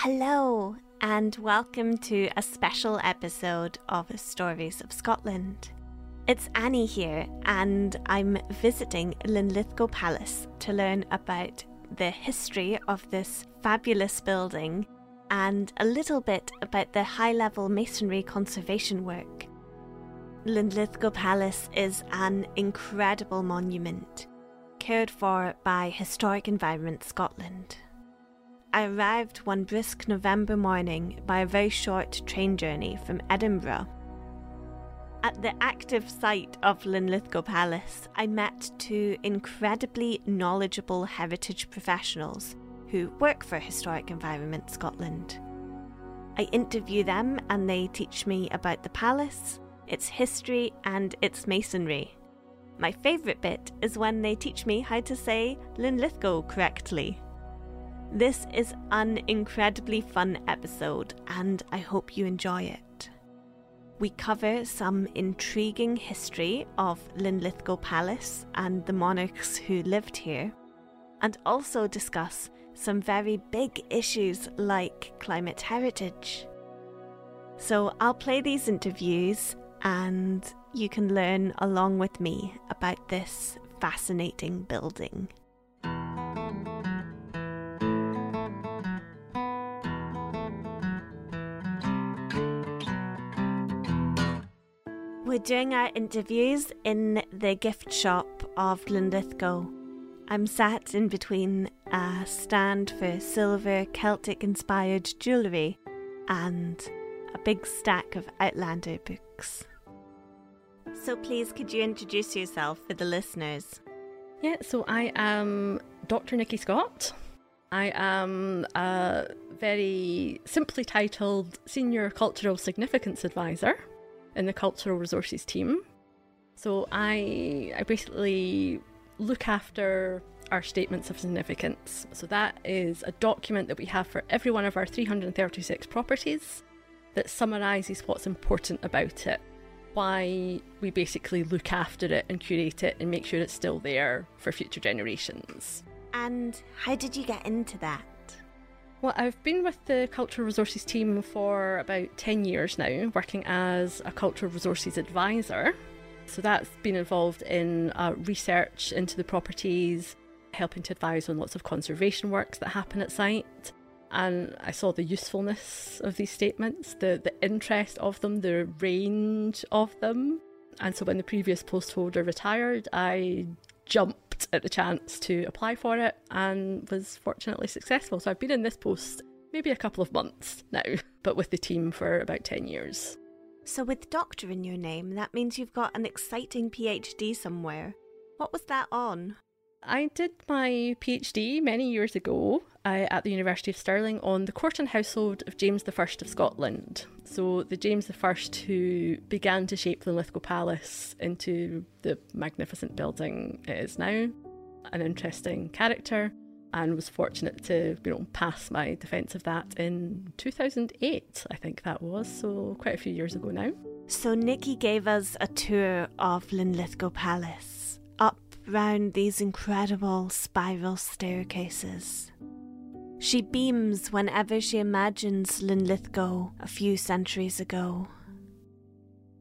Hello, and welcome to a special episode of Stories of Scotland. It's Annie here, and I'm visiting Linlithgow Palace to learn about the history of this fabulous building and a little bit about the high level masonry conservation work. Linlithgow Palace is an incredible monument cared for by Historic Environment Scotland. I arrived one brisk November morning by a very short train journey from Edinburgh. At the active site of Linlithgow Palace, I met two incredibly knowledgeable heritage professionals who work for Historic Environment Scotland. I interview them and they teach me about the palace, its history, and its masonry. My favourite bit is when they teach me how to say Linlithgow correctly. This is an incredibly fun episode, and I hope you enjoy it. We cover some intriguing history of Linlithgow Palace and the monarchs who lived here, and also discuss some very big issues like climate heritage. So I'll play these interviews, and you can learn along with me about this fascinating building. We're doing our interviews in the gift shop of Linlithgow. I'm sat in between a stand for silver Celtic inspired jewellery and a big stack of Outlander books. So, please, could you introduce yourself for the listeners? Yeah, so I am Dr. Nicki Scott. I am a very simply titled Senior Cultural Significance Advisor in the cultural resources team. So I I basically look after our statements of significance. So that is a document that we have for every one of our 336 properties that summarizes what's important about it, why we basically look after it and curate it and make sure it's still there for future generations. And how did you get into that? Well, I've been with the Cultural Resources team for about 10 years now, working as a Cultural Resources advisor. So that's been involved in uh, research into the properties, helping to advise on lots of conservation works that happen at site. And I saw the usefulness of these statements, the, the interest of them, the range of them. And so when the previous post holder retired, I jumped at the chance to apply for it and was fortunately successful. So I've been in this post maybe a couple of months now, but with the team for about 10 years. So, with doctor in your name, that means you've got an exciting PhD somewhere. What was that on? I did my PhD many years ago uh, at the University of Stirling on the court and household of James I of Scotland. So, the James I who began to shape Linlithgow Palace into the magnificent building it is now. An interesting character, and was fortunate to you know pass my defence of that in 2008, I think that was, so quite a few years ago now. So, Nicki gave us a tour of Linlithgow Palace up round these incredible spiral staircases. She beams whenever she imagines Linlithgow a few centuries ago.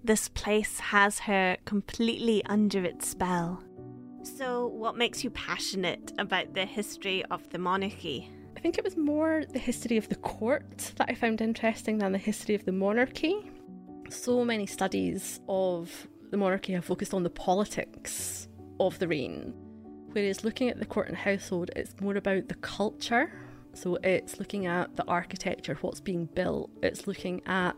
This place has her completely under its spell. So, what makes you passionate about the history of the monarchy? I think it was more the history of the court that I found interesting than the history of the monarchy. So many studies of the monarchy have focused on the politics of the reign, whereas looking at the court and household, it's more about the culture. So it's looking at the architecture, what's being built, it's looking at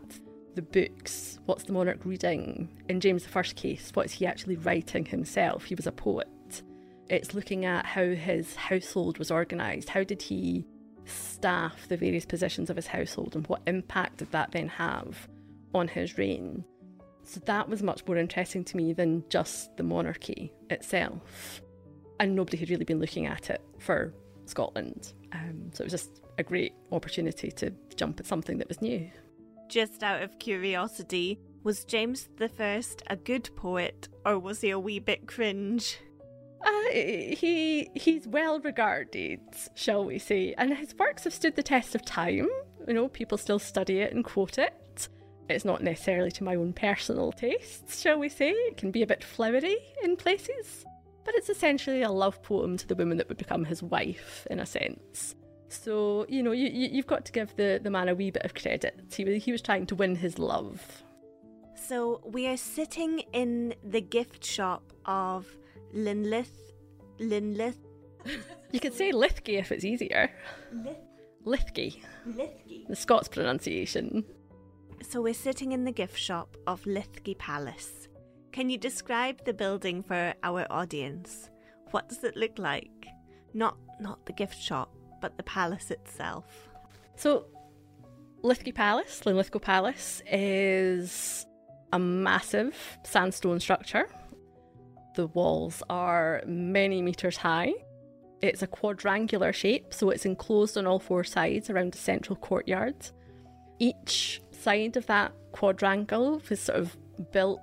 the books, what's the monarch reading. In James I's case, what is he actually writing himself? He was a poet. It's looking at how his household was organised. How did he staff the various positions of his household and what impact did that then have on his reign? So that was much more interesting to me than just the monarchy itself. And nobody had really been looking at it for Scotland. Um, so it was just a great opportunity to jump at something that was new. Just out of curiosity, was James I a good poet or was he a wee bit cringe? Uh, he he's well regarded, shall we say, and his works have stood the test of time. You know, people still study it and quote it. It's not necessarily to my own personal tastes, shall we say. It can be a bit flowery in places, but it's essentially a love poem to the woman that would become his wife, in a sense. So you know, you, you have got to give the the man a wee bit of credit. He he was trying to win his love. So we are sitting in the gift shop of Linlith. Linlith. You could say Lithgy if it's easier. Lith- Lithgy. Lithgy. The Scots pronunciation. So we're sitting in the gift shop of Lithgy Palace. Can you describe the building for our audience? What does it look like? Not not the gift shop, but the palace itself. So Lithgy Palace, Linlithgow Palace, is a massive sandstone structure the walls are many metres high. It's a quadrangular shape, so it's enclosed on all four sides around a central courtyard. Each side of that quadrangle was sort of built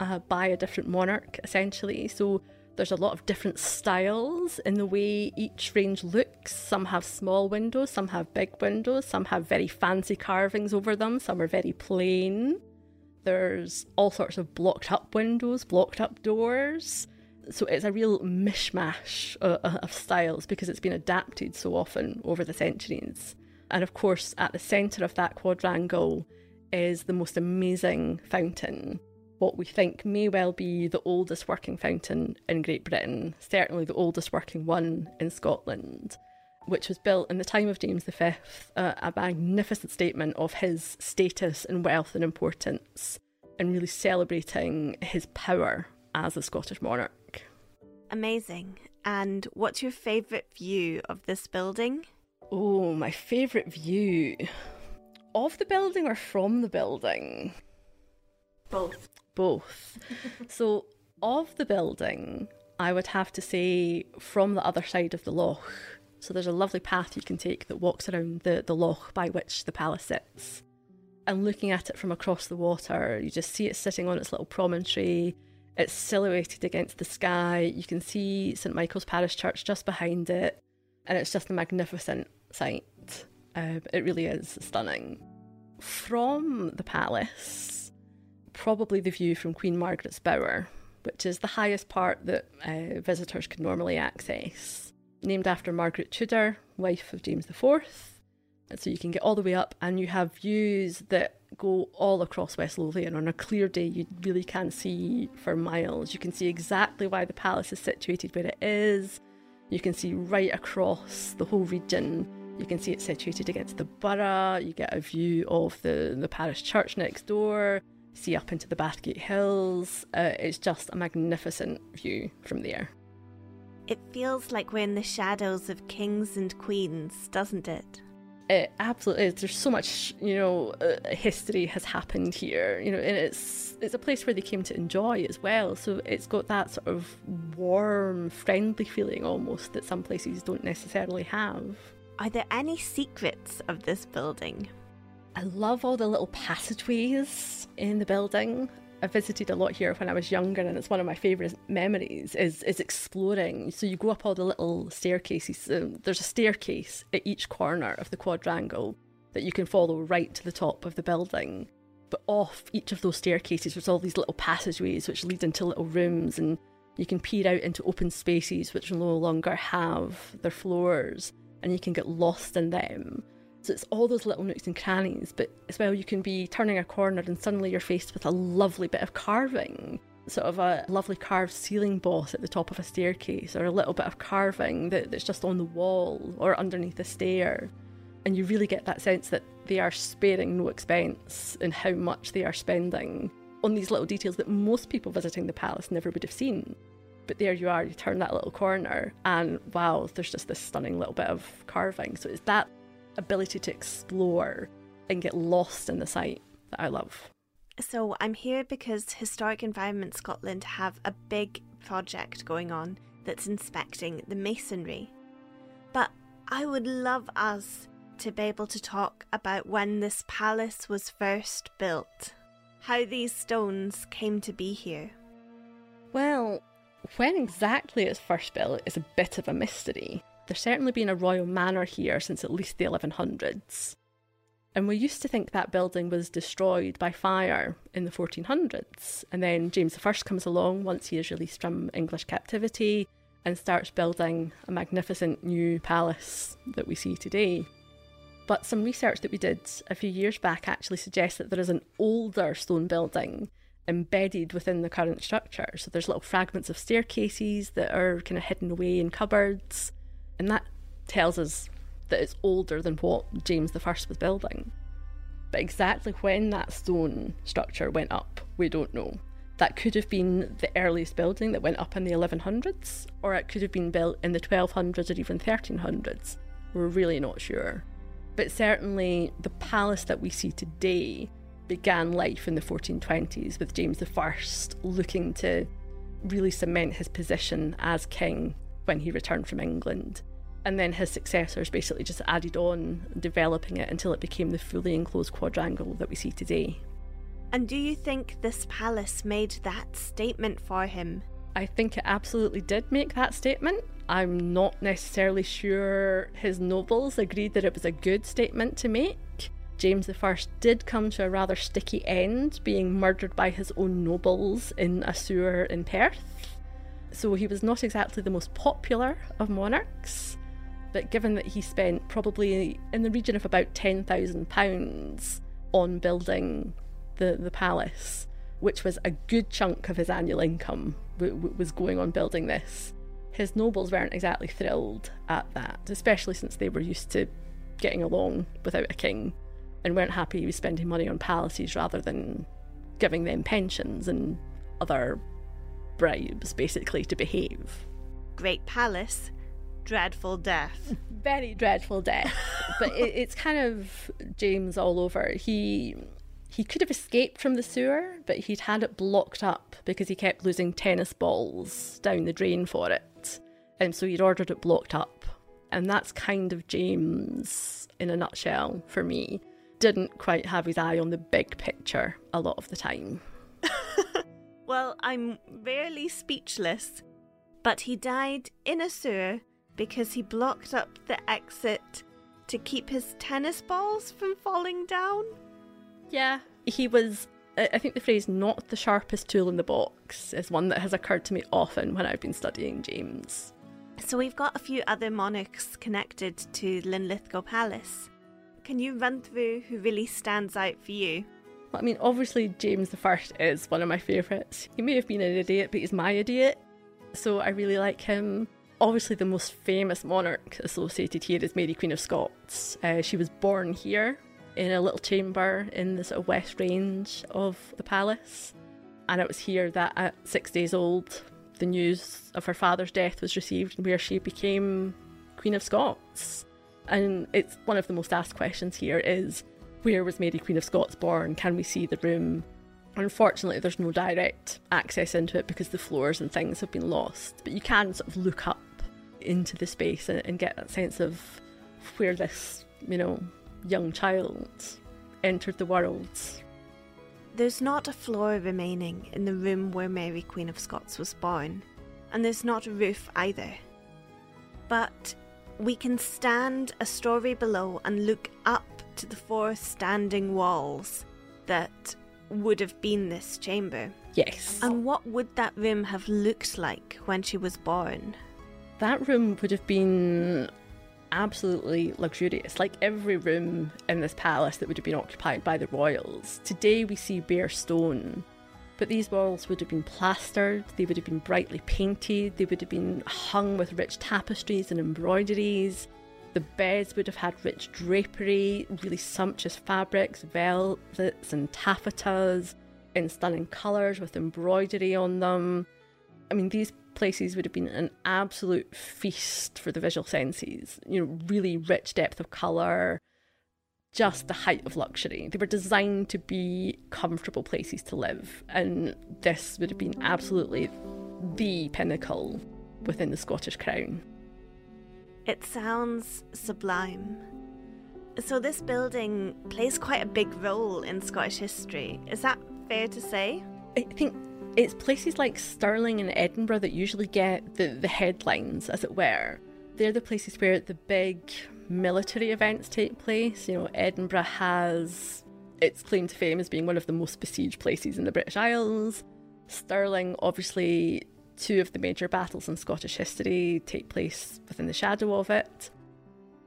uh, by a different monarch, essentially. So there's a lot of different styles in the way each range looks. Some have small windows, some have big windows, some have very fancy carvings over them, some are very plain. There's all sorts of blocked up windows, blocked up doors. So it's a real mishmash of, of styles because it's been adapted so often over the centuries. And of course, at the centre of that quadrangle is the most amazing fountain. What we think may well be the oldest working fountain in Great Britain, certainly the oldest working one in Scotland which was built in the time of James V, a magnificent statement of his status and wealth and importance, and really celebrating his power as a Scottish monarch. Amazing. And what's your favourite view of this building? Oh, my favourite view of the building or from the building? Both. Both. so, of the building, I would have to say from the other side of the loch so there's a lovely path you can take that walks around the, the loch by which the palace sits. And looking at it from across the water, you just see it sitting on its little promontory. It's silhouetted against the sky. You can see St Michael's Parish Church just behind it. And it's just a magnificent sight. Um, it really is stunning. From the palace, probably the view from Queen Margaret's Bower, which is the highest part that uh, visitors can normally access named after Margaret Tudor, wife of James IV. And so you can get all the way up and you have views that go all across West Lothian. On a clear day, you really can see for miles. You can see exactly why the palace is situated where it is. You can see right across the whole region. You can see it situated against the borough. You get a view of the, the parish church next door. See up into the Bathgate Hills. Uh, it's just a magnificent view from there. It feels like we're in the shadows of kings and queens, doesn't it? It absolutely is. There's so much, you know, uh, history has happened here, you know, and it's it's a place where they came to enjoy as well. So it's got that sort of warm, friendly feeling almost that some places don't necessarily have. Are there any secrets of this building? I love all the little passageways in the building. I visited a lot here when I was younger, and it's one of my favourite memories is is exploring. So you go up all the little staircases. Um, there's a staircase at each corner of the quadrangle that you can follow right to the top of the building. But off each of those staircases, there's all these little passageways which lead into little rooms, and You can peer out into open spaces which no longer have their floors, and you can get lost in them. So it's all those little nooks and crannies, but as well, you can be turning a corner and suddenly you're faced with a lovely bit of carving. Sort of a lovely carved ceiling boss at the top of a staircase, or a little bit of carving that, that's just on the wall or underneath a stair. And you really get that sense that they are sparing no expense in how much they are spending on these little details that most people visiting the palace never would have seen. But there you are, you turn that little corner, and wow, there's just this stunning little bit of carving. So it's that ability to explore and get lost in the site that I love. So I'm here because Historic Environment Scotland have a big project going on that's inspecting the masonry. But I would love us to be able to talk about when this palace was first built, how these stones came to be here. Well, when exactly it's first built is a bit of a mystery. There's certainly been a royal manor here since at least the 1100s. And we used to think that building was destroyed by fire in the 1400s. And then James I comes along once he is released from English captivity and starts building a magnificent new palace that we see today. But some research that we did a few years back actually suggests that there is an older stone building embedded within the current structure. So there's little fragments of staircases that are kind of hidden away in cupboards. And that tells us that it's older than what James I was building. But exactly when that stone structure went up, we don't know. That could have been the earliest building that went up in the 1100s, or it could have been built in the 1200s or even 1300s. We're really not sure. But certainly, the palace that we see today began life in the 1420s with James I looking to really cement his position as king when he returned from England. And then his successors basically just added on, developing it until it became the fully enclosed quadrangle that we see today. And do you think this palace made that statement for him? I think it absolutely did make that statement. I'm not necessarily sure his nobles agreed that it was a good statement to make. James I did come to a rather sticky end, being murdered by his own nobles in a sewer in Perth so he was not exactly the most popular of monarchs. But given that he spent probably in the region of about £10,000 on building the, the palace, which was a good chunk of his annual income, w- w- was going on building this, his nobles weren't exactly thrilled at that, especially since they were used to getting along without a king and weren't happy he was spending money on palaces rather than giving them pensions and other bribes, basically, to behave. Great palace, dreadful death. Very dreadful death. but it, it's kind of James all over. He he could have escaped from the sewer, but he'd had it blocked up because he kept losing tennis balls down the drain for it. And so he'd ordered it blocked up. And that's kind of James in a nutshell for me. Didn't quite have his eye on the big picture a lot of the time. Well, I'm rarely speechless. But he died in a sewer because he blocked up the exit to keep his tennis balls from falling down. Yeah, he was. I think the phrase not the sharpest tool in the box is one that has occurred to me often when I've been studying James. So we've got a few other monarchs connected to Linlithgow Palace. Can you run through who really stands out for you? I mean, obviously, James I is one of my favourites. He may have been an idiot, but he's my idiot. So I really like him. Obviously, the most famous monarch associated here is Mary, Queen of Scots. Uh, she was born here in a little chamber in the sort of west range of the palace. And it was here that at six days old, the news of her father's death was received, where she became Queen of Scots. And it's one of the most asked questions here is where was Mary Queen of Scots born? Can we see the room? Unfortunately, there's no direct access into it because the floors and things have been lost. But you can sort of look up into the space and, and get that sense of where this, you know, young child entered the world. There's not a floor remaining in the room where Mary Queen of Scots was born, and there's not a roof either. But we can stand a story below and look up to the four standing walls that would have been this chamber. Yes. And what would that room have looked like when she was born? That room would have been absolutely luxurious, like every room in this palace that would have been occupied by the royals. Today we see bare stone, but these walls would have been plastered, they would have been brightly painted, they would have been hung with rich tapestries and embroideries. The beds would have had rich drapery, really sumptuous fabrics, velvets and taffetas in stunning colours with embroidery on them. I mean, these places would have been an absolute feast for the visual senses. You know, really rich depth of colour, just the height of luxury. They were designed to be comfortable places to live, and this would have been absolutely the pinnacle within the Scottish crown. It sounds sublime. So, this building plays quite a big role in Scottish history. Is that fair to say? I think it's places like Stirling and Edinburgh that usually get the, the headlines, as it were. They're the places where the big military events take place. You know, Edinburgh has its claim to fame as being one of the most besieged places in the British Isles. Stirling, obviously, two of the major battles in Scottish history take place within the shadow of it.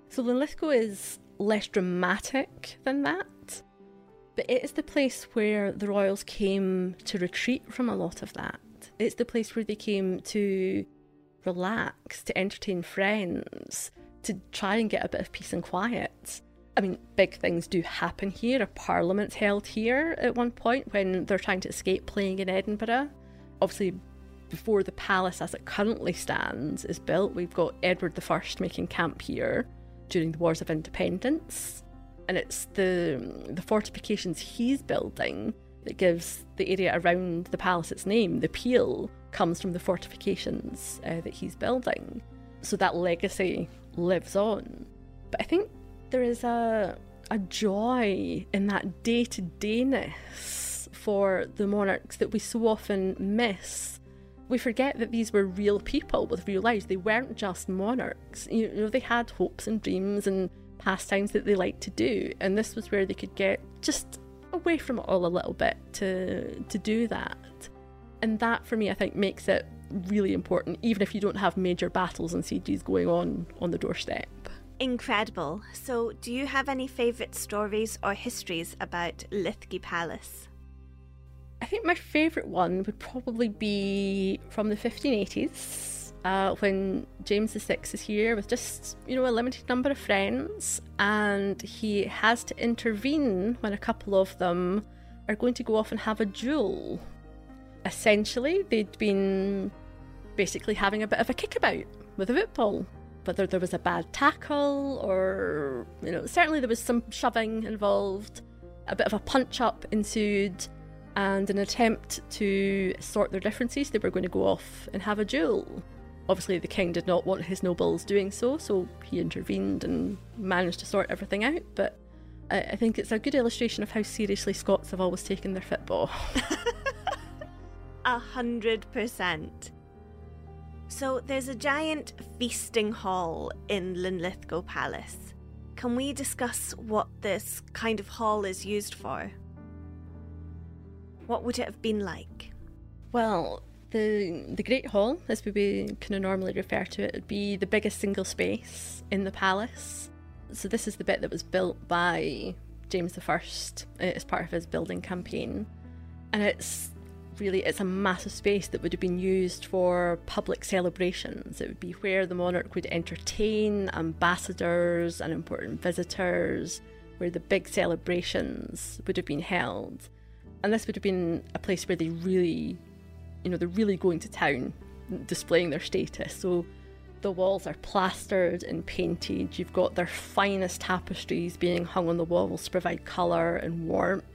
So Linlithgow is less dramatic than that. But it is the place where the royals came to retreat from a lot of that. It's the place where they came to relax, to entertain friends, to try and get a bit of peace and quiet. I mean, big things do happen here. A parliament's held here at one point when they're trying to escape playing in Edinburgh. Obviously, before the palace as it currently stands is built, we've got Edward I making camp here during the Wars of Independence and it's the the fortifications he's building that gives the area around the palace its name. The peel comes from the fortifications uh, that he's building, so that legacy lives on. But I think there is a a joy in that day to dayness for the monarchs that we so often miss. We forget that these were real people with real lives. They weren't just monarchs. You know, they had hopes and dreams and pastimes that they liked to do. And this was where they could get just away from it all a little bit to to do that. And that for me I think makes it really important, even if you don't have major battles and sieges going on on the doorstep. Incredible. So, do you have any favourite stories or histories about Lithgow Palace? I think my favourite one would probably be from the 1580s uh, when James VI is here with just, you know, a limited number of friends, and he has to intervene when a couple of them are going to go off and have a duel. Essentially, they'd been basically having a bit of a kickabout with a football. Whether there was a bad tackle or, you know, certainly there was some shoving involved, a bit of a punch up ensued, and an attempt to sort their differences, they were going to go off and have a duel. Obviously, the king did not want his nobles doing so, so he intervened and managed to sort everything out. But I, I think it's a good illustration of how seriously Scots have always taken their football. A hundred percent. So there's a giant feasting hall in Linlithgow Palace. Can we discuss what this kind of hall is used for? What would it have been like? Well, the the Great Hall, as we kind of normally refer to it, would be the biggest single space in the palace. So this is the bit that was built by James I uh, as part of his building campaign, and it's really it's a massive space that would have been used for public celebrations. It would be where the monarch would entertain ambassadors and important visitors, where the big celebrations would have been held. And this would have been a place where they really you know, they're really going to town, displaying their status. So the walls are plastered and painted. You've got their finest tapestries being hung on the walls to provide colour and warmth.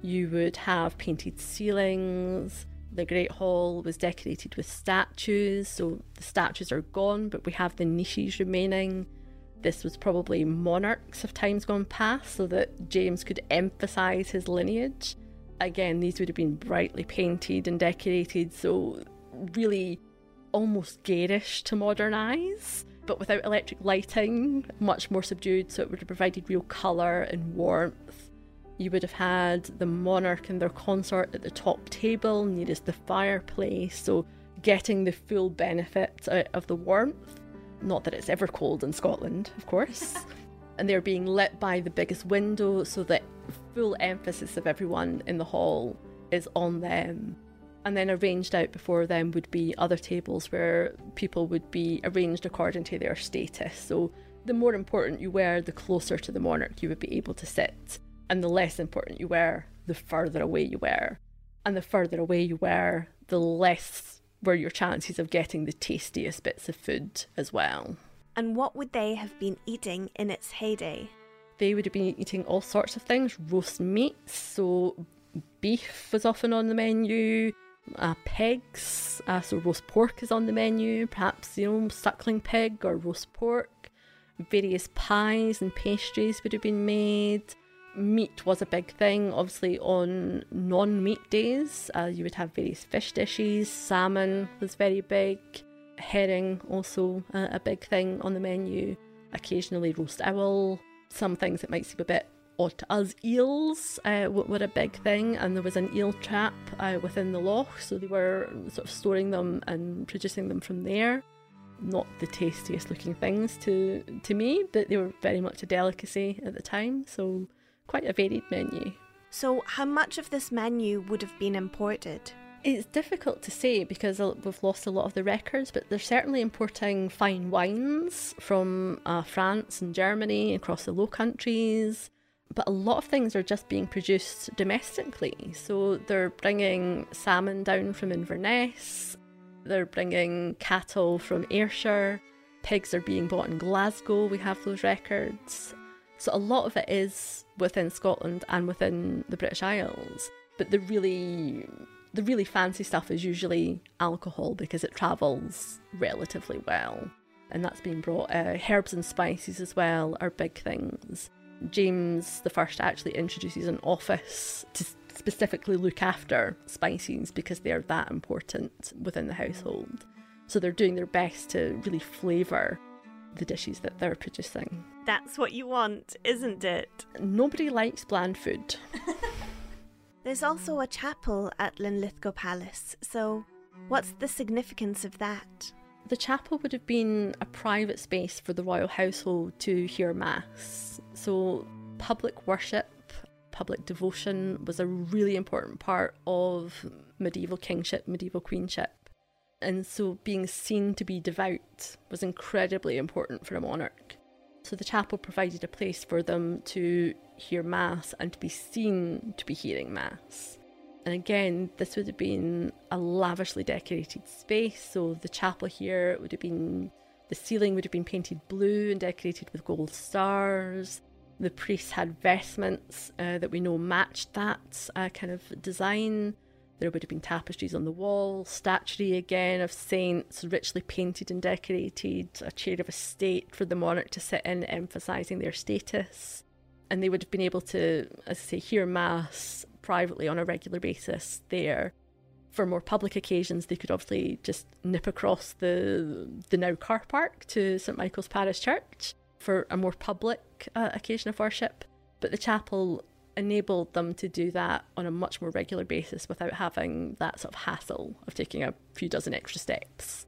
You would have painted ceilings. The Great Hall was decorated with statues, so the statues are gone, but we have the niches remaining. This was probably monarchs of times gone past, so that James could emphasise his lineage again, these would have been brightly painted and decorated, so really almost garish to modern eyes, but without electric lighting, much more subdued, so it would have provided real colour and warmth. You would have had the monarch and their consort at the top table nearest the fireplace, so getting the full benefit out of the warmth. Not that it's ever cold in Scotland, of course. and they're being lit by the biggest window, so that full emphasis of everyone in the hall is on them. And then arranged out before them would be other tables where people would be arranged according to their status. So the more important you were, the closer to the monarch you would be able to sit. And the less important you were, the further away you were. And the further away you were, the less were your chances of getting the tastiest bits of food as well. And what would they have been eating in its heyday? They would have been eating all sorts of things roast meats, so beef was often on the menu, uh, pigs, uh, so roast pork is on the menu, perhaps, you know, suckling pig or roast pork. Various pies and pastries would have been made meat was a big thing. Obviously, on non meat days, uh, you would have various fish dishes. Salmon was very big. Herring, also a, a big thing on the menu. Occasionally, roast owl. Some things that might seem a bit odd to us. Eels uh, were a big thing, and there was an eel trap uh, within the loch, so they were sort of storing them and producing them from there. Not the tastiest looking things to to me, but they were very much a delicacy at the time. So quite a varied menu. So, how much of this menu would have been imported? It's difficult to say because we've lost a lot of the records, but they're certainly importing fine wines from uh, France and Germany across the Low Countries. But a lot of things are just being produced domestically. So they're bringing salmon down from Inverness, they're bringing cattle from Ayrshire, pigs are being bought in Glasgow, we have those records. So a lot of it is within Scotland and within the British Isles. But the really the really fancy stuff is usually alcohol because it travels relatively well. And that's being brought. Uh, herbs and spices as well are big things. James the First actually introduces an office to specifically look after spices because they're that important within the household. So they're doing their best to really flavour the dishes that they're producing. That's what you want, isn't it? Nobody likes bland food. There's also a chapel at Linlithgow Palace, so what's the significance of that? The chapel would have been a private space for the royal household to hear Mass. So, public worship, public devotion was a really important part of medieval kingship, medieval queenship. And so being seen to be devout was incredibly important for a monarch. So the chapel provided a place for them to hear Mass and to be seen to be hearing Mass. And again, this would have been a lavishly decorated space. So the chapel here would have been, the ceiling would have been painted blue and decorated with gold stars. The priests had vestments uh, that we know matched that uh, kind of design. There would have been tapestries on the wall, statuary again of saints richly painted and decorated, a chair of estate for the monarch to sit in, emphasising their status. And they would have been able to, as I say, hear Mass privately on a regular basis there. For more public occasions, they could obviously just nip across the the now car park to St Michael's Parish Church for a more public uh, occasion of worship. But the chapel enabled them to do that on a much more regular basis without having that sort of hassle of taking a few dozen extra steps.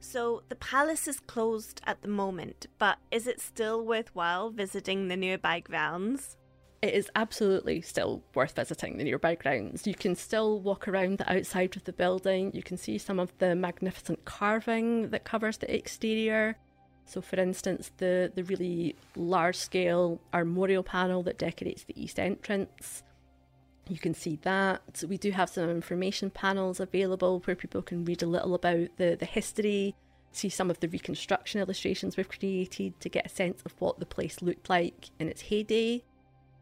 So the palace is closed at the moment, but is it still worthwhile visiting the nearby grounds? It is absolutely still worth visiting the nearby grounds. You can still walk around the outside of the building. You can see some of the magnificent carving that covers the exterior. So, for instance, the, the really large scale armorial panel that decorates the east entrance, you can see that. We do have some information panels available where people can read a little about the, the history, see some of the reconstruction illustrations we've created to get a sense of what the place looked like in its heyday.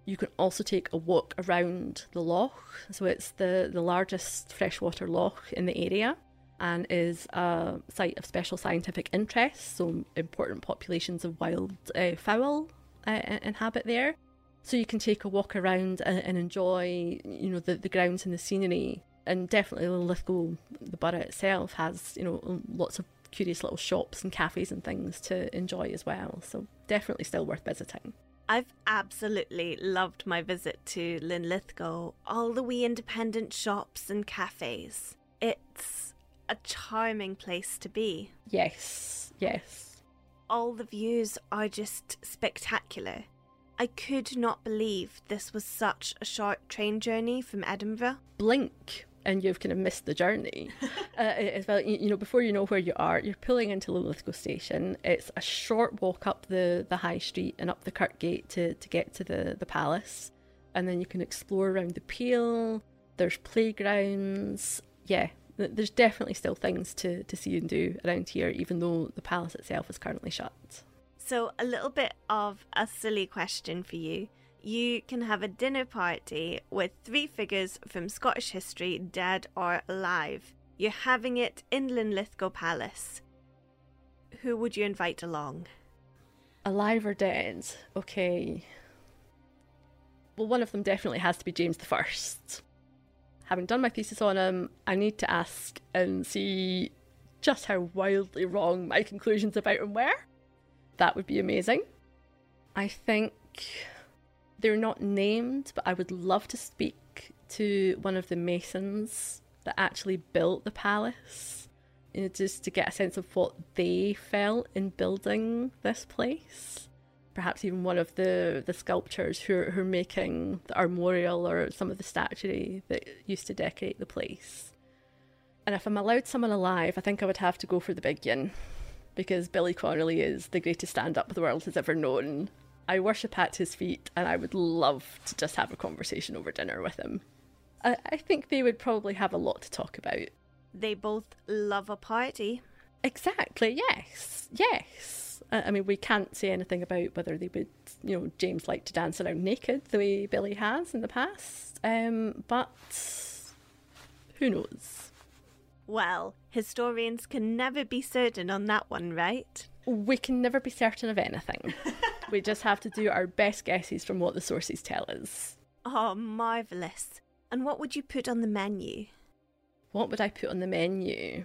You can also take a walk around the loch, so it's the, the largest freshwater loch in the area and is a site of special scientific interest. So important populations of wild uh, fowl uh, inhabit there. So you can take a walk around and, and enjoy, you know, the, the grounds and the scenery. And definitely Lithgow, the borough itself, has you know lots of curious little shops and cafes and things to enjoy as well. So definitely still worth visiting. I've absolutely loved my visit to Linlithgow. All the wee independent shops and cafes. It's a charming place to be. Yes, yes. All the views are just spectacular. I could not believe this was such a short train journey from Edinburgh. Blink and you've kind of missed the journey uh, as well. You, you, know, before you know where you are, you're pulling into Linlithgow station. It's a short walk up the, the high street and up the Kirk Gate to, to get to the, the palace. And then you can explore around the Peel. There's playgrounds. Yeah, there's definitely still things to, to see and do around here, even though the palace itself is currently shut. So, a little bit of a silly question for you you can have a dinner party with three figures from Scottish history, dead or alive. You're having it in Linlithgow Palace. Who would you invite along? Alive or dead? Okay. Well, one of them definitely has to be James the First. Having done my thesis on him, I need to ask and see just how wildly wrong my conclusions about him were. That would be amazing. I think they're not named, but I would love to speak to one of the masons that actually built the palace, you know, just to get a sense of what they felt in building this place. Perhaps even one of the, the sculptors who are, who are making the armorial or some of the statuary that used to decorate the place. And if I'm allowed someone alive, I think I would have to go for the big yin because Billy Connolly is the greatest stand up the world has ever known. I worship at his feet, and I would love to just have a conversation over dinner with him. I, I think they would probably have a lot to talk about. They both love a party. Exactly, yes, yes. I mean, we can't say anything about whether they would, you know, James like to dance around naked the way Billy has in the past. Um, but who knows? Well, historians can never be certain on that one, right? We can never be certain of anything. we just have to do our best guesses from what the sources tell us. Oh, marvellous. And what would you put on the menu? What would I put on the menu?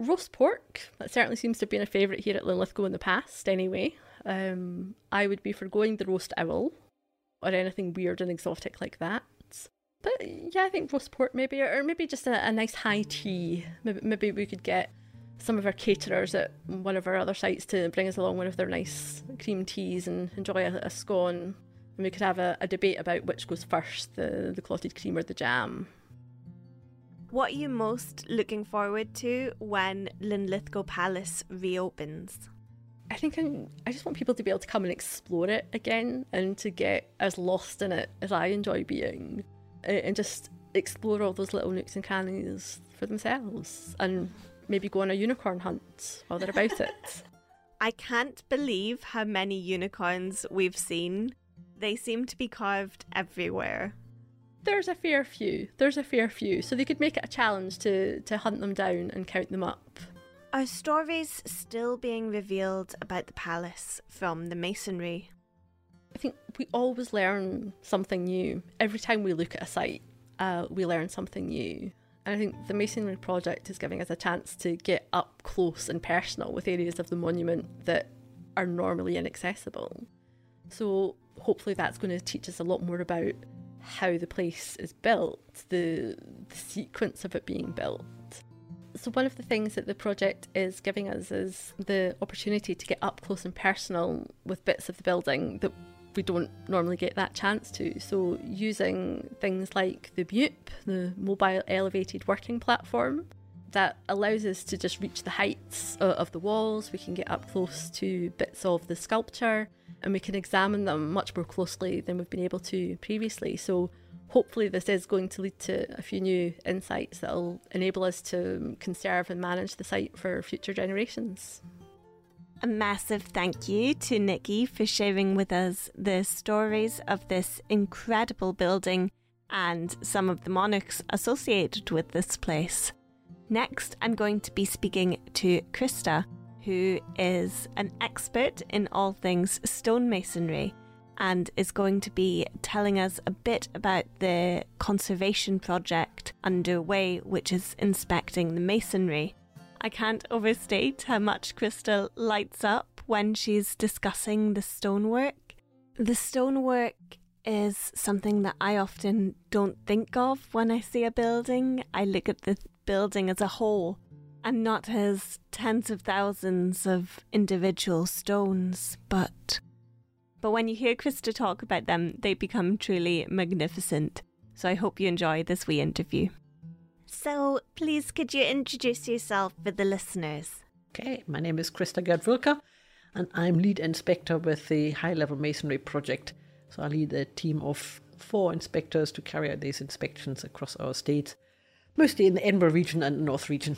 Roast pork. That certainly seems to have been a favourite here at Linlithgow in the past, anyway. Um, I would be foregoing the roast owl or anything weird and exotic like that. But yeah, I think roast pork maybe, or maybe just a, a nice high tea. Maybe, maybe we could get some of our caterers at one of our other sites to bring us along one of their nice cream teas and enjoy a, a scone. And we could have a, a, debate about which goes first, the, the clotted cream or the jam. What are you most looking forward to when Linlithgow Palace reopens? I think I'm, I just want people to be able to come and explore it again and to get as lost in it as I enjoy being and just explore all those little nooks and crannies for themselves and maybe go on a unicorn hunt while they're about it. I can't believe how many unicorns we've seen. They seem to be carved everywhere. There's a fair few. There's a fair few. So they could make it a challenge to, to hunt them down and count them up. Are stories still being revealed about the palace from the masonry? I think we always learn something new. Every time we look at a site, uh, we learn something new. And I think the Masonry Project is giving us a chance to get up close and personal with areas of the monument that are normally inaccessible. So hopefully that's going to teach us a lot more about how the place is built, the, the sequence of it being built. So, one of the things that the project is giving us is the opportunity to get up close and personal with bits of the building that we don't normally get that chance to. So, using things like the MEWP, the Mobile Elevated Working Platform, that allows us to just reach the heights of the walls. We can get up close to bits of the sculpture and we can examine them much more closely than we've been able to previously. So, hopefully, this is going to lead to a few new insights that will enable us to conserve and manage the site for future generations. A massive thank you to Nicki for sharing with us the stories of this incredible building and some of the monarchs associated with this place. Next, I'm going to be speaking to Christa, who is an expert in all things stonemasonry and is going to be telling us a bit about the conservation project underway, which is inspecting the masonry. I can't overstate how much Christa lights up when she's discussing the stonework. The stonework is something that I often don't think of when I see a building. I look at the building as a whole and not as tens of thousands of individual stones, but but when you hear Christa talk about them, they become truly magnificent. So I hope you enjoy this wee interview. So please could you introduce yourself for the listeners? Okay, my name is Krista Gerd Wilker and I'm lead inspector with the high level masonry project. So I lead a team of four inspectors to carry out these inspections across our state, mostly in the Edinburgh region and North region.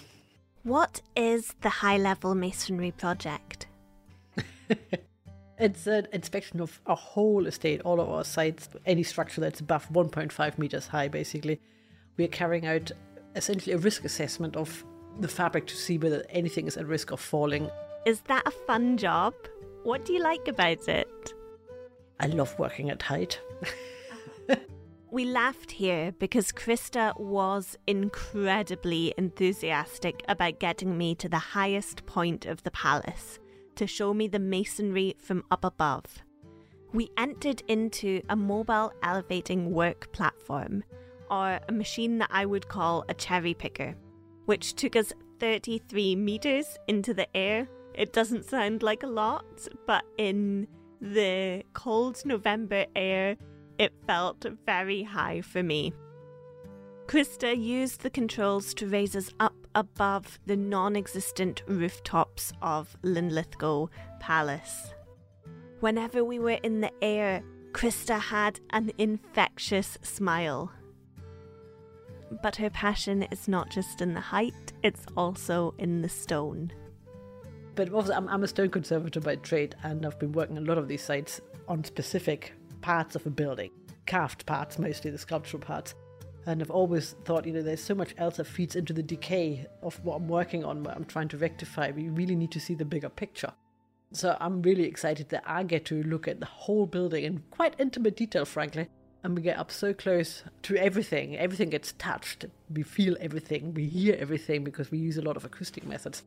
What is the high level masonry project? it's an inspection of a whole estate, all of our sites, any structure that's above 1.5 meters high, basically. We are carrying out essentially a risk assessment of the fabric to see whether anything is at risk of falling. Is that a fun job? What do you like about it? I love working at height. we laughed here because Christa was incredibly enthusiastic about getting me to the highest point of the palace to show me the masonry from up above. We entered into a mobile elevating work platform, or a machine that I would call a cherry picker, which took us 33 meters into the air. It doesn't sound like a lot, but in the cold November air, it felt very high for me. Christa used the controls to raise us up above the non existent rooftops of Linlithgow Palace. Whenever we were in the air, Christa had an infectious smile. But her passion is not just in the height, it's also in the stone. But I'm, I'm a stone conservator by trade, and I've been working a lot of these sites on specific parts of a building, carved parts, mostly the sculptural parts. And I've always thought, you know, there's so much else that feeds into the decay of what I'm working on, what I'm trying to rectify. We really need to see the bigger picture. So I'm really excited that I get to look at the whole building in quite intimate detail, frankly. And we get up so close to everything. Everything gets touched. We feel everything. We hear everything because we use a lot of acoustic methods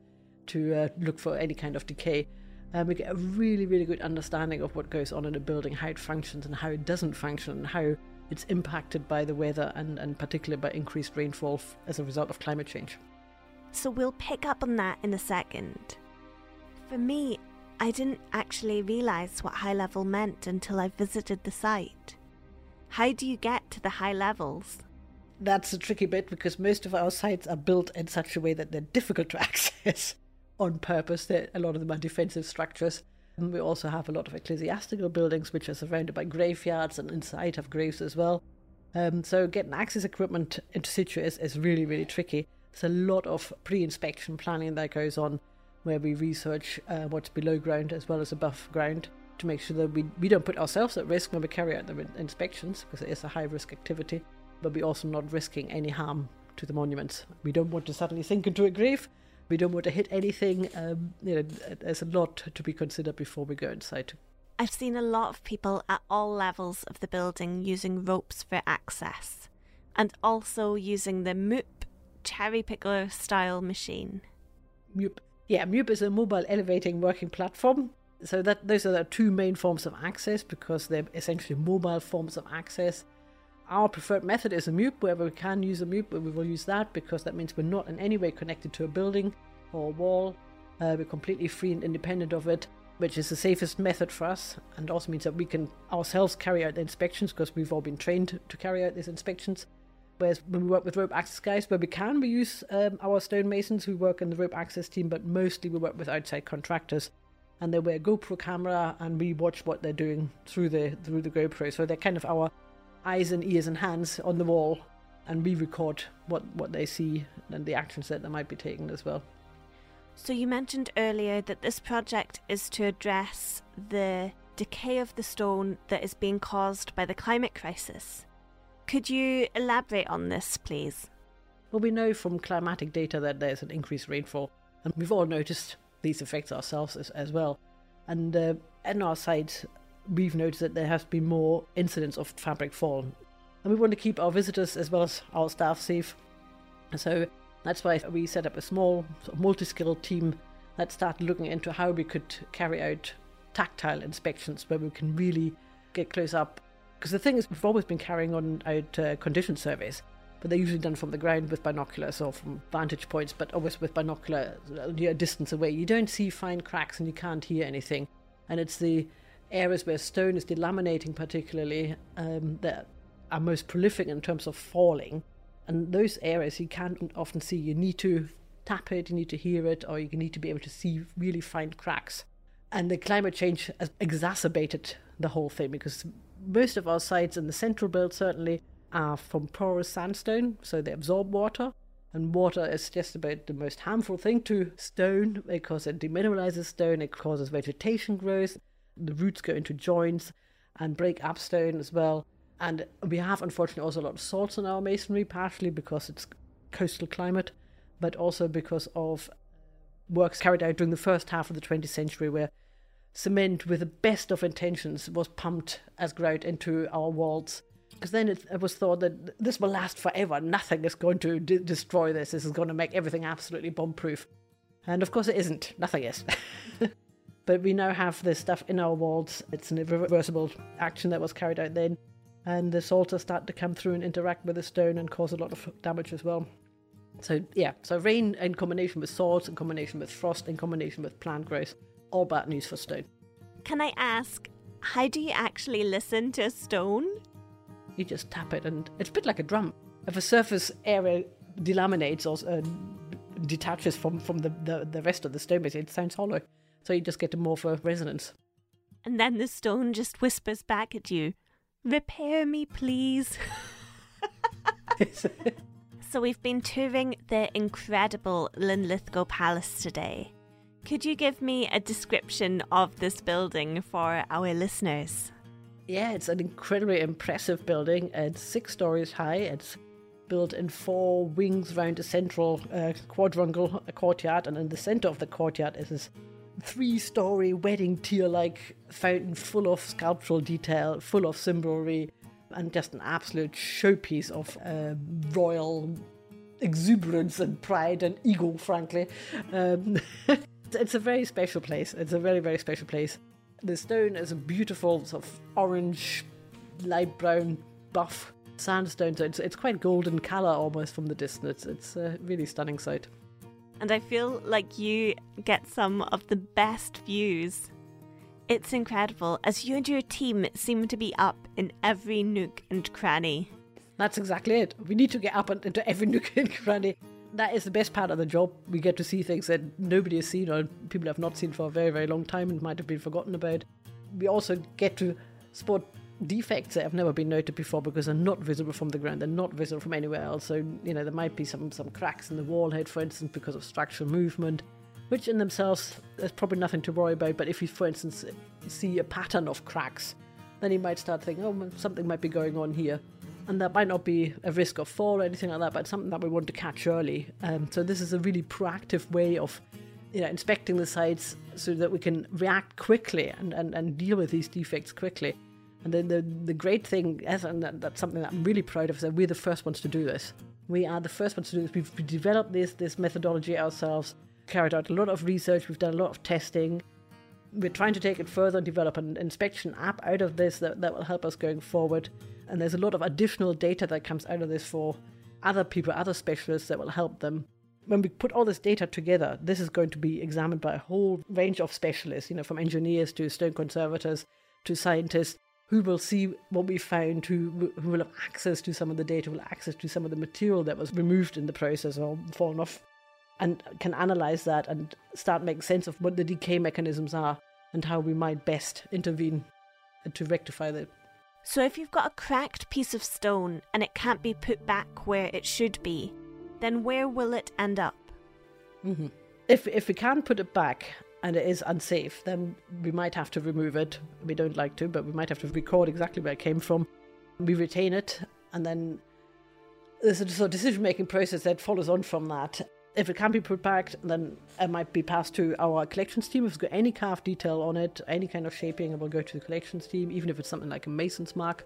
to uh, look for any kind of decay. And we get a really, really good understanding of what goes on in a building, how it functions and how it doesn't function, and how it's impacted by the weather and, and particularly by increased rainfall f- as a result of climate change. So we'll pick up on that in a second. For me, I didn't actually realise what high level meant until I visited the site. How do you get to the high levels? That's a tricky bit because most of our sites are built in such a way that they're difficult to access on purpose. They're, a lot of them are defensive structures. And we also have a lot of ecclesiastical buildings which are surrounded by graveyards and inside have graves as well. Um, so getting access equipment into situ is, is really, really tricky. There's a lot of pre-inspection planning that goes on where we research uh, what's below ground as well as above ground to make sure that we, we don't put ourselves at risk when we carry out the inspections because it is a high risk activity, but we're also not risking any harm to the monuments. We don't want to suddenly sink into a grave we don't want to hit anything. Um, you know, there's a lot to be considered before we go inside. I've seen a lot of people at all levels of the building using ropes for access, and also using the MEWP cherry picker style machine. MEWP, yeah, MEWP is a mobile elevating working platform. So that those are the two main forms of access because they're essentially mobile forms of access. Our preferred method is a MEWP. Wherever we can use a MEWP, we will use that because that means we're not in any way connected to a building or a wall. Uh, we're completely free and independent of it, which is the safest method for us, and also means that we can ourselves carry out the inspections because we've all been trained to carry out these inspections. Whereas when we work with rope access guys, where we can, we use um, our stonemasons who work in the rope access team, but mostly we work with outside contractors, and they wear GoPro camera, and we watch what they're doing through the through the GoPro. So they're kind of our eyes and ears and hands on the wall, and we record what, what they see and the actions that they might be taking as well. So, you mentioned earlier that this project is to address the decay of the stone that is being caused by the climate crisis. Could you elaborate on this, please? Well, we know from climatic data that there's an increased rainfall, and we've all noticed these effects ourselves as, as well. And uh, in our site, we've noticed that there has been more incidents of fabric fall. And we want to keep our visitors as well as our staff safe. So that's why we set up a small multi skilled team that started looking into how we could carry out tactile inspections where we can really get close up. Because the thing is, we've always been carrying on out uh, condition surveys, but they're usually done from the ground with binoculars or from vantage points, but always with binocular a distance away. You don't see fine cracks and you can't hear anything. And it's the areas where stone is delaminating, particularly, um, that are most prolific in terms of falling. And those areas you can't often see. You need to tap it, you need to hear it, or you need to be able to see really fine cracks. And the climate change has exacerbated the whole thing because most of our sites in the central belt certainly are from porous sandstone, so they absorb water. And water is just about the most harmful thing to stone because it demineralizes stone, it causes vegetation growth, the roots go into joints and break up stone as well. And we have, unfortunately, also a lot of salts in our masonry, partially because it's coastal climate, but also because of uh, works carried out during the first half of the 20th century where cement, with the best of intentions, was pumped as grout into our walls. Because then it, was thought that this will last forever. Nothing is going to de- destroy this. This is going to make everything absolutely bomb-proof. And of course, it isn't. Nothing is. but we now have this stuff in our walls. It's an irreversible action that was carried out then and the salters start to come through and interact with the stone and cause a lot of damage as well. So yeah, so rain in combination with salt, in combination with frost, in combination with plant growth, all bad news for stone. Can I ask, how do you actually listen to a stone? You just tap it, and it's a bit like a drum. If a surface area delaminates or uh, detaches from, from the, the, the rest of the stone, it sounds hollow. So you just get a a resonance. And then the stone just whispers back at you, Repair me, please. so, we've been touring the incredible Linlithgow Palace today. Could you give me a description of this building for our listeners? Yeah, it's an incredibly impressive building. It's six stories high. It's built in four wings around a central uh, quadrangle courtyard, and in the center of the courtyard is this three story wedding tier like fountain full of sculptural detail, full of symbolry, and just an absolute showpiece of uh, royal exuberance and pride and ego, frankly. Um, it's a very special place. It's a very, very special place. The stone is a beautiful sort of orange, light brown, buff sandstone. So it's, it's quite golden colour almost from the distance. It's a really stunning sight and I feel like you get some of the best views. It's incredible as you and your team seem to be up in every nook and cranny. That's exactly it. We need to get up into every nook and cranny. That is the best part of the job. We get to see things that nobody has seen or people have not seen for a very, very long time and might have been forgotten about. We also get to spot defects that have never been noted before because they're not visible from the ground, they're not visible from anywhere else. So, you know, there might be some, some cracks in the wall head, for instance, because of structural movement, which in themselves, there's probably nothing to worry about. But if you, for instance, see a pattern of cracks, then you might start thinking, oh, something might be going on here. And that might not be a risk of fall or anything like that, but something that we want to catch early. Um, so this is a really proactive way of you know, inspecting the sites so that we can react quickly and, and, and deal with these defects quickly. And then the, the great thing, and that's something that I'm really proud of, is that we're the first ones to do this. We are the first ones to do this. We've developed this, this methodology ourselves, carried out a lot of research, we've done a lot of testing. We're trying to take it further and develop an inspection app out of this that, that will help us going forward. And there's a lot of additional data that comes out of this for other people, other specialists that will help them when we put all this data together, this is going to be examined by a whole range of specialists, you know, from engineers to stone conservators to scientists, who will see what we found, who, who will have access to some of the data, will have access to some of the material that was removed in the process or fallen off, and can analyze that and start making sense of what the decay mechanisms are and how we might best intervene to rectify that. So, if you've got a cracked piece of stone and it can't be put back where it should be, then where will it end up? Mm-hmm. If if we can't put it back, and it is unsafe, then we might have to remove it. We don't like to, but we might have to record exactly where it came from. We retain it, and then there's a sort of decision making process that follows on from that. If it can be put back, then it might be passed to our collections team. If it's got any carved detail on it, any kind of shaping, it will go to the collections team, even if it's something like a mason's mark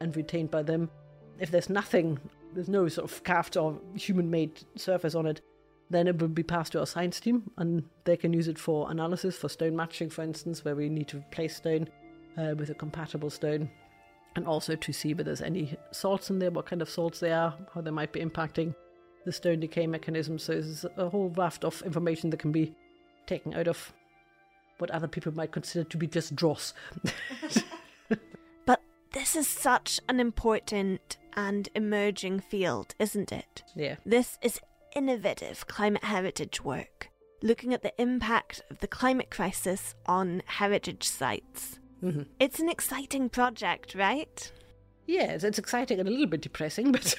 and retained by them. If there's nothing, there's no sort of carved or human made surface on it, then it would be passed to our science team, and they can use it for analysis, for stone matching, for instance, where we need to place stone. uh, with a compatible stone, and also to see whether there's any salts in there, what kind of salts they are, how they might be impacting the stone decay mechanism. So there's a whole raft of information that can be taken out of what other people might consider to be just dross. but this is such an important and emerging field, isn't it? Yeah. This is innovative climate heritage work, looking at the impact of the climate crisis on heritage sites. Mm-hmm. It's an exciting project, right? Yes, it's exciting and a little bit depressing, but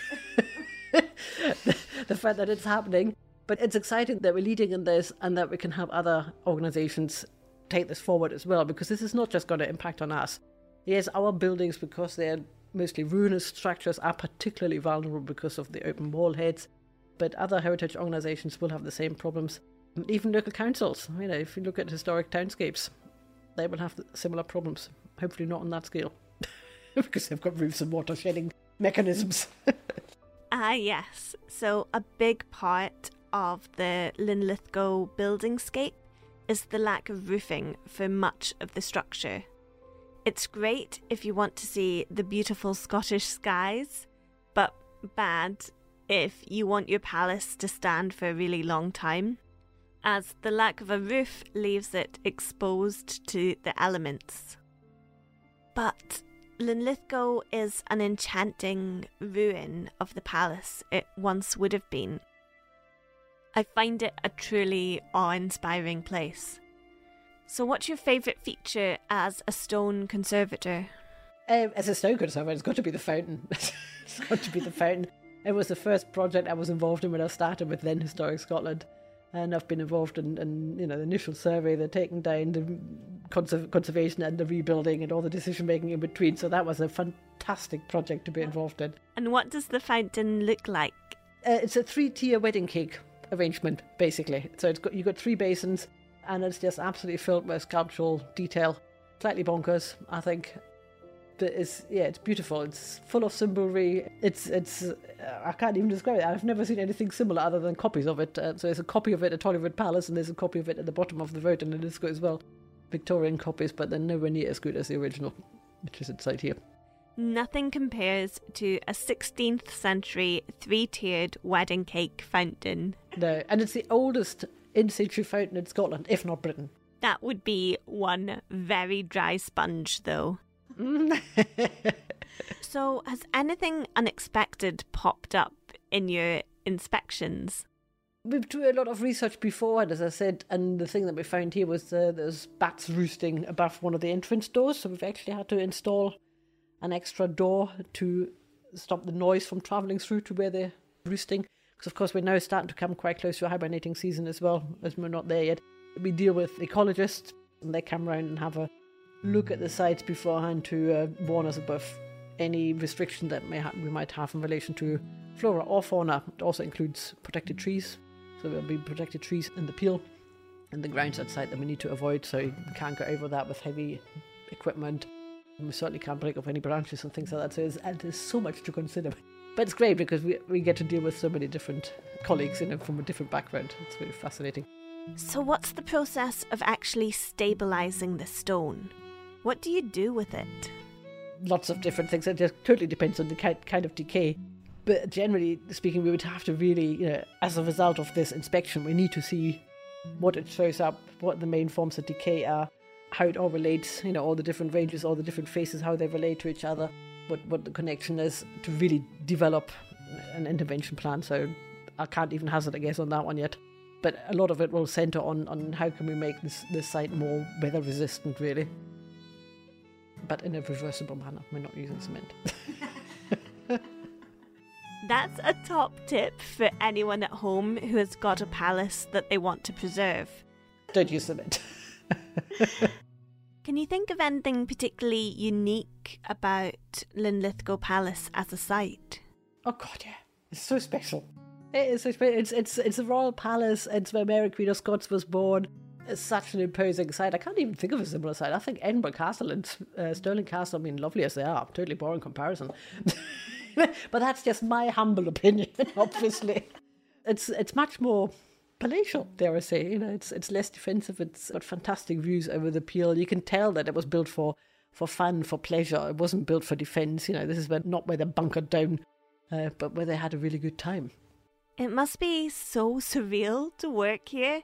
the, the fact that it's happening. But it's exciting that we're leading in this and that we can have other organizations take this forward as well, because this is not just going to impact on us. Yes, our buildings, because they're mostly ruinous structures, are particularly vulnerable because of the open wall heads. But other heritage organizations will have the same problems. Even local councils, you know, if you look at historic townscapes, they will have similar problems. Hopefully, not on that scale, because they've got roofs and water shedding mechanisms. ah, yes. So, a big part of the Linlithgow buildingscape is the lack of roofing for much of the structure. It's great if you want to see the beautiful Scottish skies, but bad if you want your palace to stand for a really long time, as the lack of a roof leaves it exposed to the elements. But Linlithgow is an enchanting ruin of the palace it once would have been, I find it a truly awe inspiring place. So, what's your favourite feature as a stone conservator? Um, as a stone conservator, it's got to be the fountain. it's got to be the fountain. It was the first project I was involved in when I started with then Historic Scotland. And I've been involved in, in you know the initial survey, the taking down, the conserv- conservation, and the rebuilding, and all the decision making in between. So that was a fantastic project to be involved in. And what does the fountain look like? Uh, it's a three-tier wedding cake arrangement, basically. So it's got you've got three basins, and it's just absolutely filled with sculptural detail. Slightly bonkers, I think. It's yeah, it's beautiful. It's full of symbolry. It's it's uh, I can't even describe it. I've never seen anything similar other than copies of it. Uh, so there's a copy of it at Holyrood Palace, and there's a copy of it at the bottom of the road in Linlithgow as well. Victorian copies, but they're nowhere near as good as the original, which is inside here. Nothing compares to a 16th century three tiered wedding cake fountain. No, and it's the oldest in situ fountain in Scotland, if not Britain. That would be one very dry sponge, though. so, has anything unexpected popped up in your inspections? We've done a lot of research before, and as I said, and the thing that we found here was uh, there's bats roosting above one of the entrance doors, so we've actually had to install an extra door to stop the noise from travelling through to where they're roosting. Because, of course, we're now starting to come quite close to hibernating season as well, as we're not there yet. We deal with ecologists, and they come around and have a look at the sites beforehand to uh, warn us about any restriction that may we might have in relation to flora or fauna. It also includes protected trees. So there'll be protected trees in the peel and the grounds outside that we need to avoid, so you can't go over that with heavy equipment. We certainly can't break off any branches and things like that. So there's, and there's so much to consider. But it's great because we, we get to deal with so many different colleagues you know, from a different background. It's really fascinating. So, what's the process of actually stabilizing the stone? What do you do with it? Lots of different things. It just totally depends on the kind of decay. But generally speaking, we would have to really, you know, as a result of this inspection, we need to see what it shows up, what the main forms of decay are, how it all relates, you know, all the different ranges, all the different faces, how they relate to each other, what, what the connection is to really develop an intervention plan. So I can't even hazard a guess on that one yet. But a lot of it will centre on, on how can we make this, this site more weather resistant, really. But in a reversible manner. We're not using cement. That's a top tip for anyone at home who has got a palace that they want to preserve. Don't use cement. Can you think of anything particularly unique about Linlithgow Palace as a site? Oh God, yeah, it's so special. It is so special. It's it's it's a royal palace. It's where Mary Queen of Scots was born. Such an imposing site. I can't even think of a similar site. I think Edinburgh Castle and uh, Stirling Castle. I mean, lovely as they are, totally boring comparison. but that's just my humble opinion. Obviously, it's it's much more palatial, dare I say. You know, it's it's less defensive. It's got fantastic views over the Peel. You can tell that it was built for for fun, for pleasure. It wasn't built for defense. You know, this is where, not where they bunkered down, uh, but where they had a really good time. It must be so surreal to work here.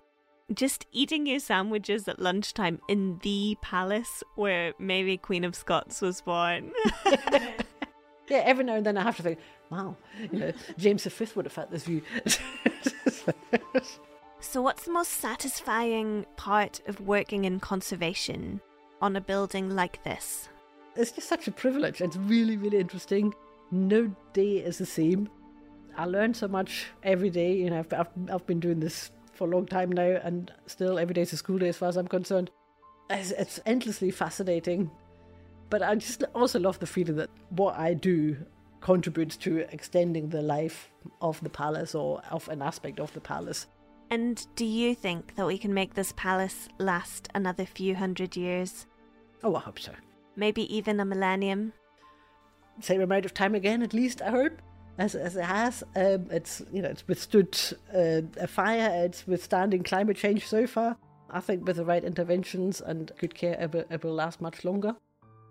Just eating your sandwiches at lunchtime in the palace where Mary, Queen of Scots, was born. yeah, every now and then I have to think, wow, you know, James V would have had this view. so, what's the most satisfying part of working in conservation on a building like this? It's just such a privilege. It's really, really interesting. No day is the same. I learn so much every day. You know, I've, I've, I've been doing this for a long time now, and still every day is a school day as far as I'm concerned. It's, it's endlessly fascinating. But I just also love the feeling that what I do contributes to extending the life of the palace or of an aspect of the palace. And do you think that we can make this palace last another few hundred years? Oh, I hope so. Maybe even a millennium? Same amount of time again, at least, I hope as, as it has. Um, it's you know it's withstood uh, a fire. It's withstanding climate change so far. I think with the right interventions and good care, it will, it will last much longer.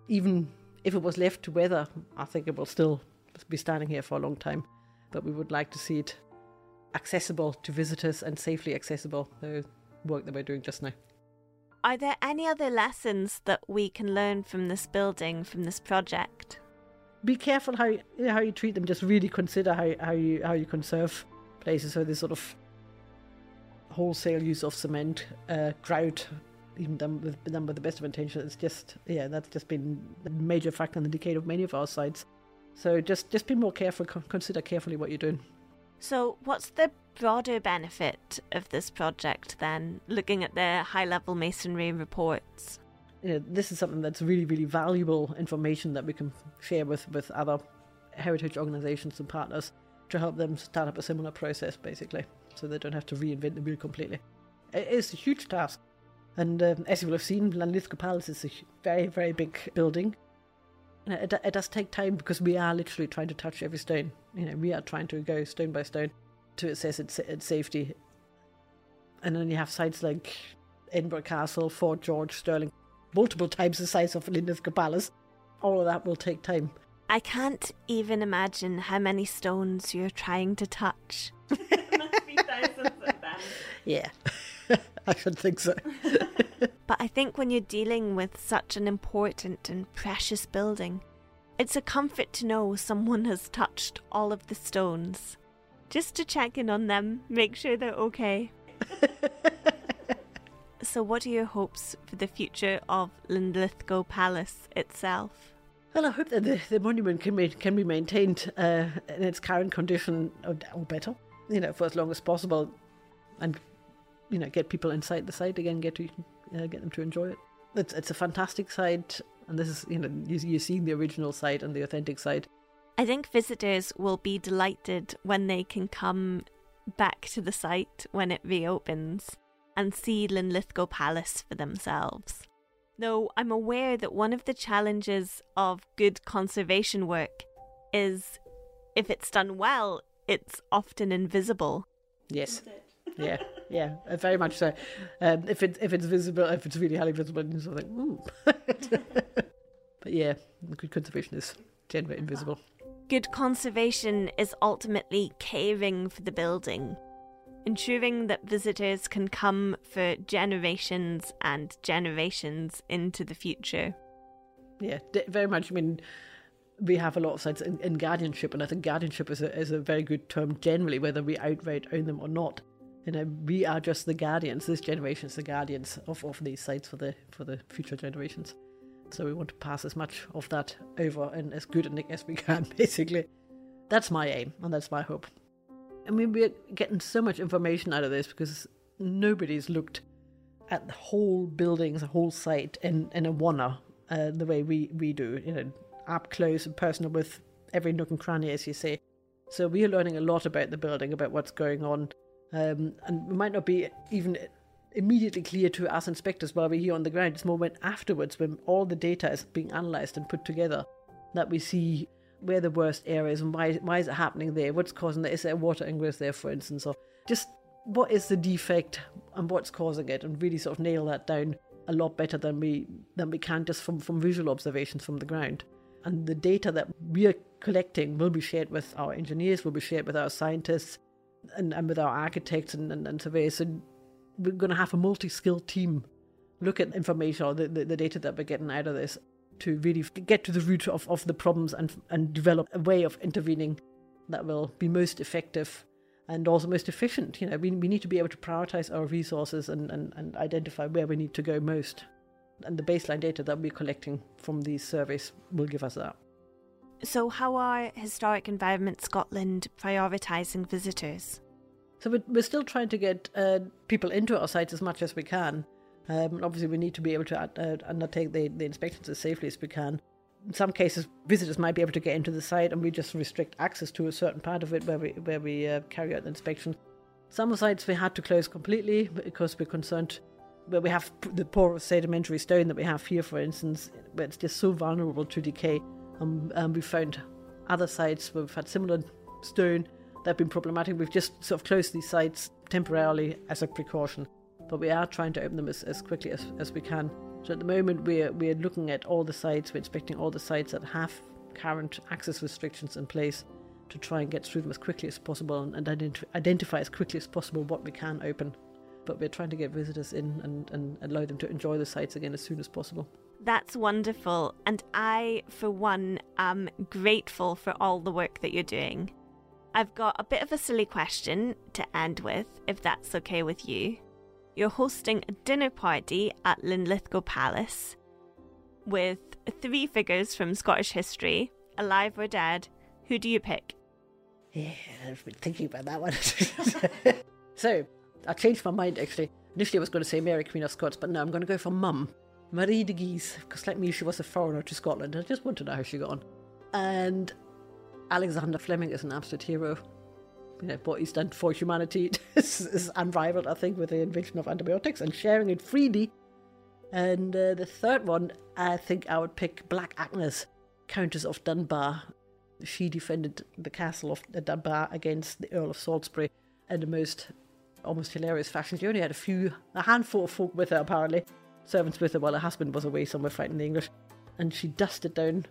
Even if it was left to weather, I think it will still be standing here for a long time. But we would like to see it accessible to visitors and safely accessible. The work that we're doing just now. Are there any other lessons that we can learn from this building, from this project? Be careful how you how you treat them. Just really consider how how you how you conserve places. So this sort of wholesale use of cement, uh, grout, even done with done with the best of intentions. It's just yeah, that's just been a major factor in the decay of many of our sites. So just just be more careful. Consider carefully what you're doing. So what's the broader benefit of this project then? Looking at the high level masonry reports you know, this is something that's really, really valuable information that we can share with, with other heritage organizations and partners to help them start up a similar process, basically, so they don't have to reinvent the wheel completely. It is a huge task. And um, as you will have seen, Linlithgow Palace is a very, very big building. It, it does take time because we are literally trying to touch every stone. You know, we are trying to go stone by stone to assess its, its safety. And then you have sites like Edinburgh Castle, Fort George, Stirling, multiple times the size of Linlithgow Palace. All of that will take time. I can't even imagine how many stones you're trying to touch. yeah, I should think so. but I think when you're dealing with such an important and precious building, it's a comfort to know someone has touched all of the stones. Just to check in on them, make sure they're okay. So, what are your hopes for the future of Linlithgow Palace itself? Well, I hope that the, the monument can be, can be maintained uh, in its current condition or, or, better, you know, for as long as possible, and you know, get people inside the site again, get to uh, get them to enjoy it. It's it's a fantastic site, and this is you know you, you're seeing the original site and the authentic site. I think visitors will be delighted when they can come back to the site when it reopens and see Linlithgow Palace for themselves. Though I'm aware that one of the challenges of good conservation work is if it's done well, it's often invisible. Yes. yeah, yeah, uh, very much so. Um, if it if it's visible, if it's really highly visible, you sort of like, ooh. but yeah, good conservation is generally invisible. Good conservation is ultimately caring for the building, ensuring that visitors can come for generations and generations into the future. Yeah, very much. I mean, we have a lot of sites in, in, guardianship, and I think guardianship is a, is a very good term generally, whether we outright own them or not. You know, we are just the guardians. This generation is the guardians of, of these sites for the for the future generations. So we want to pass as much of that over and as good a nick as we can, basically. That's my aim, and that's my hope. I mean, we're getting so much information out of this because nobody's looked at the whole buildings, the whole site in, in a wanna uh, the way we, we do, you know, up close and personal with every nook and cranny, as you say. So we are learning a lot about the building, about what's going on. Um, and it might not be even immediately clear to us inspectors while we're here on the ground. It's more when afterwards, when all the data is being analysed and put together, that we see where the worst areas and why why is it happening there? What's causing it? Is there water ingress there, for instance? Or just what is the defect and what's causing it, and really sort of nail that down a lot better than we than we can just from, from visual observations from the ground. And the data that we're collecting will be shared with our engineers, will be shared with our scientists, and, and with our architects and, and, and surveyors. And we're going to have a multi-skilled team look at information or the, the, the, data that we're getting out of this to really get to the root of, of the problems and, and develop a way of intervening that will be most effective and also most efficient. You know, we, we need to be able to prioritize our resources and, and, and identify where we need to go most. And the baseline data that we're collecting from these surveys will give us that. So, how are Historic Environment Scotland prioritising visitors? So, we're still trying to get uh, people into our sites as much as we can. Um, obviously, we need to be able to uh, undertake the, the inspections as safely as we can. In some cases, visitors might be able to get into the site, and we just restrict access to a certain part of it where we where we uh, carry out the inspection. Some sites we had to close completely because we're concerned where we have the poor sedimentary stone that we have here, for instance, where it's just so vulnerable to decay um, and we found other sites where we've had similar stone that have been problematic. We've just sort of closed these sites temporarily as a precaution, but we are trying to open them as, as quickly as, as we can. So at the moment, we're, we're looking at all the sites, we're inspecting all the sites that have current access restrictions in place to try and get through them as quickly as possible and, and ident- identify as quickly as possible what we can open. But we're trying to get visitors in and, and allow them to enjoy the sites again as soon as possible. That's wonderful. And I, for one, am grateful for all the work that you're doing. I've got a bit of a silly question to end with, if that's okay with you. You're hosting a dinner party at Linlithgow Palace with three figures from Scottish history, alive or dead. Who do you pick? Yeah, I've been thinking about that one. so, I changed my mind actually. Initially, I was going to say Mary, Queen of Scots, but no, I'm going to go for Mum. Marie de Guise, because like me, she was a foreigner to Scotland. I just want to know how she got on. And Alexander Fleming is an absolute hero. Know, what he's done for humanity is, is unrivaled, I think, with the invention of antibiotics and sharing it freely. And uh, the third one, I think I would pick Black Agnes, Countess of Dunbar. She defended the castle of Dunbar against the Earl of Salisbury in the most almost hilarious fashion. She only had a few, a handful of folk with her apparently, servants with her while her husband was away somewhere fighting the English, and she dusted down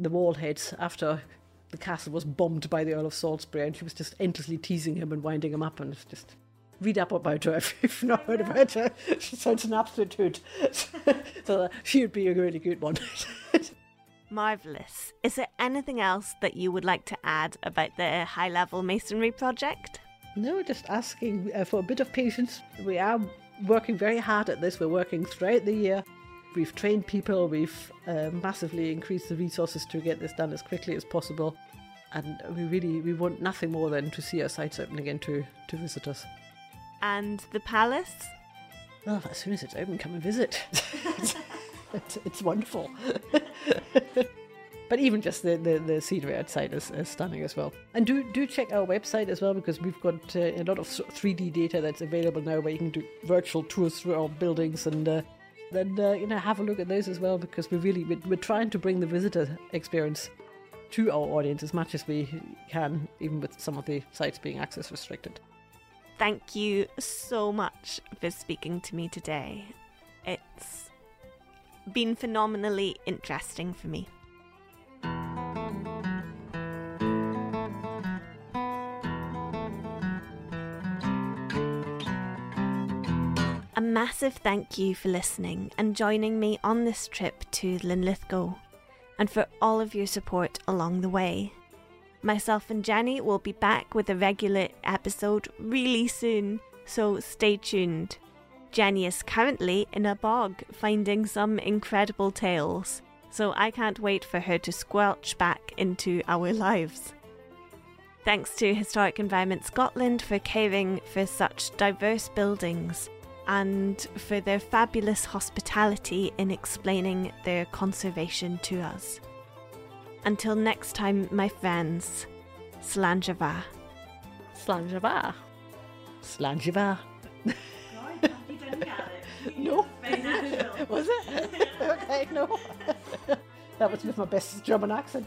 the wall heads after the castle was bombed by the Earl of Salisbury, and she was just endlessly teasing him and winding him up, and it's just read up about her if you've not heard about her. She sounds an absolute hoot. so she would be a really good one. Marvellous. Is there anything else that you would like to add about the high level masonry project? No, just asking uh, for a bit of patience. We are working very hard at this. We're working throughout the year. We've trained people, we've uh, massively increased the resources to get this done as quickly as possible. And we really we want nothing more than to see our sites open again to, to visitors. And the palace? Well, as soon as it's open, come and visit. it's, it's wonderful. But even just the, the, the scenery outside is, is, stunning as well. And do do check our website as well because we've got uh, a lot of 3D data that's available now where you can do virtual tours through our buildings and uh, then uh, you know have a look at those as well because we're really we're, we're trying to bring the visitor experience to our audience as much as we can, even with some of the sites being access restricted. Thank you so much for speaking to me today. It's been phenomenally interesting for me. A massive thank you for listening and joining me on this trip to Linlithgow, and for all of your support along the way. Myself and Jenny will be back with a regular episode really soon, so stay tuned. Jenny is currently in a bog finding some incredible tales, so I can't wait for her to squelch back into our lives. Thanks to Historic Environment Scotland for caring for such diverse buildings and for their fabulous hospitality in explaining their conservation to us. Until next time, my friends, Slàinte Slán go bhfuil. Slàinte go bhfuil. no. was it? okay, no. that was with my best German accent.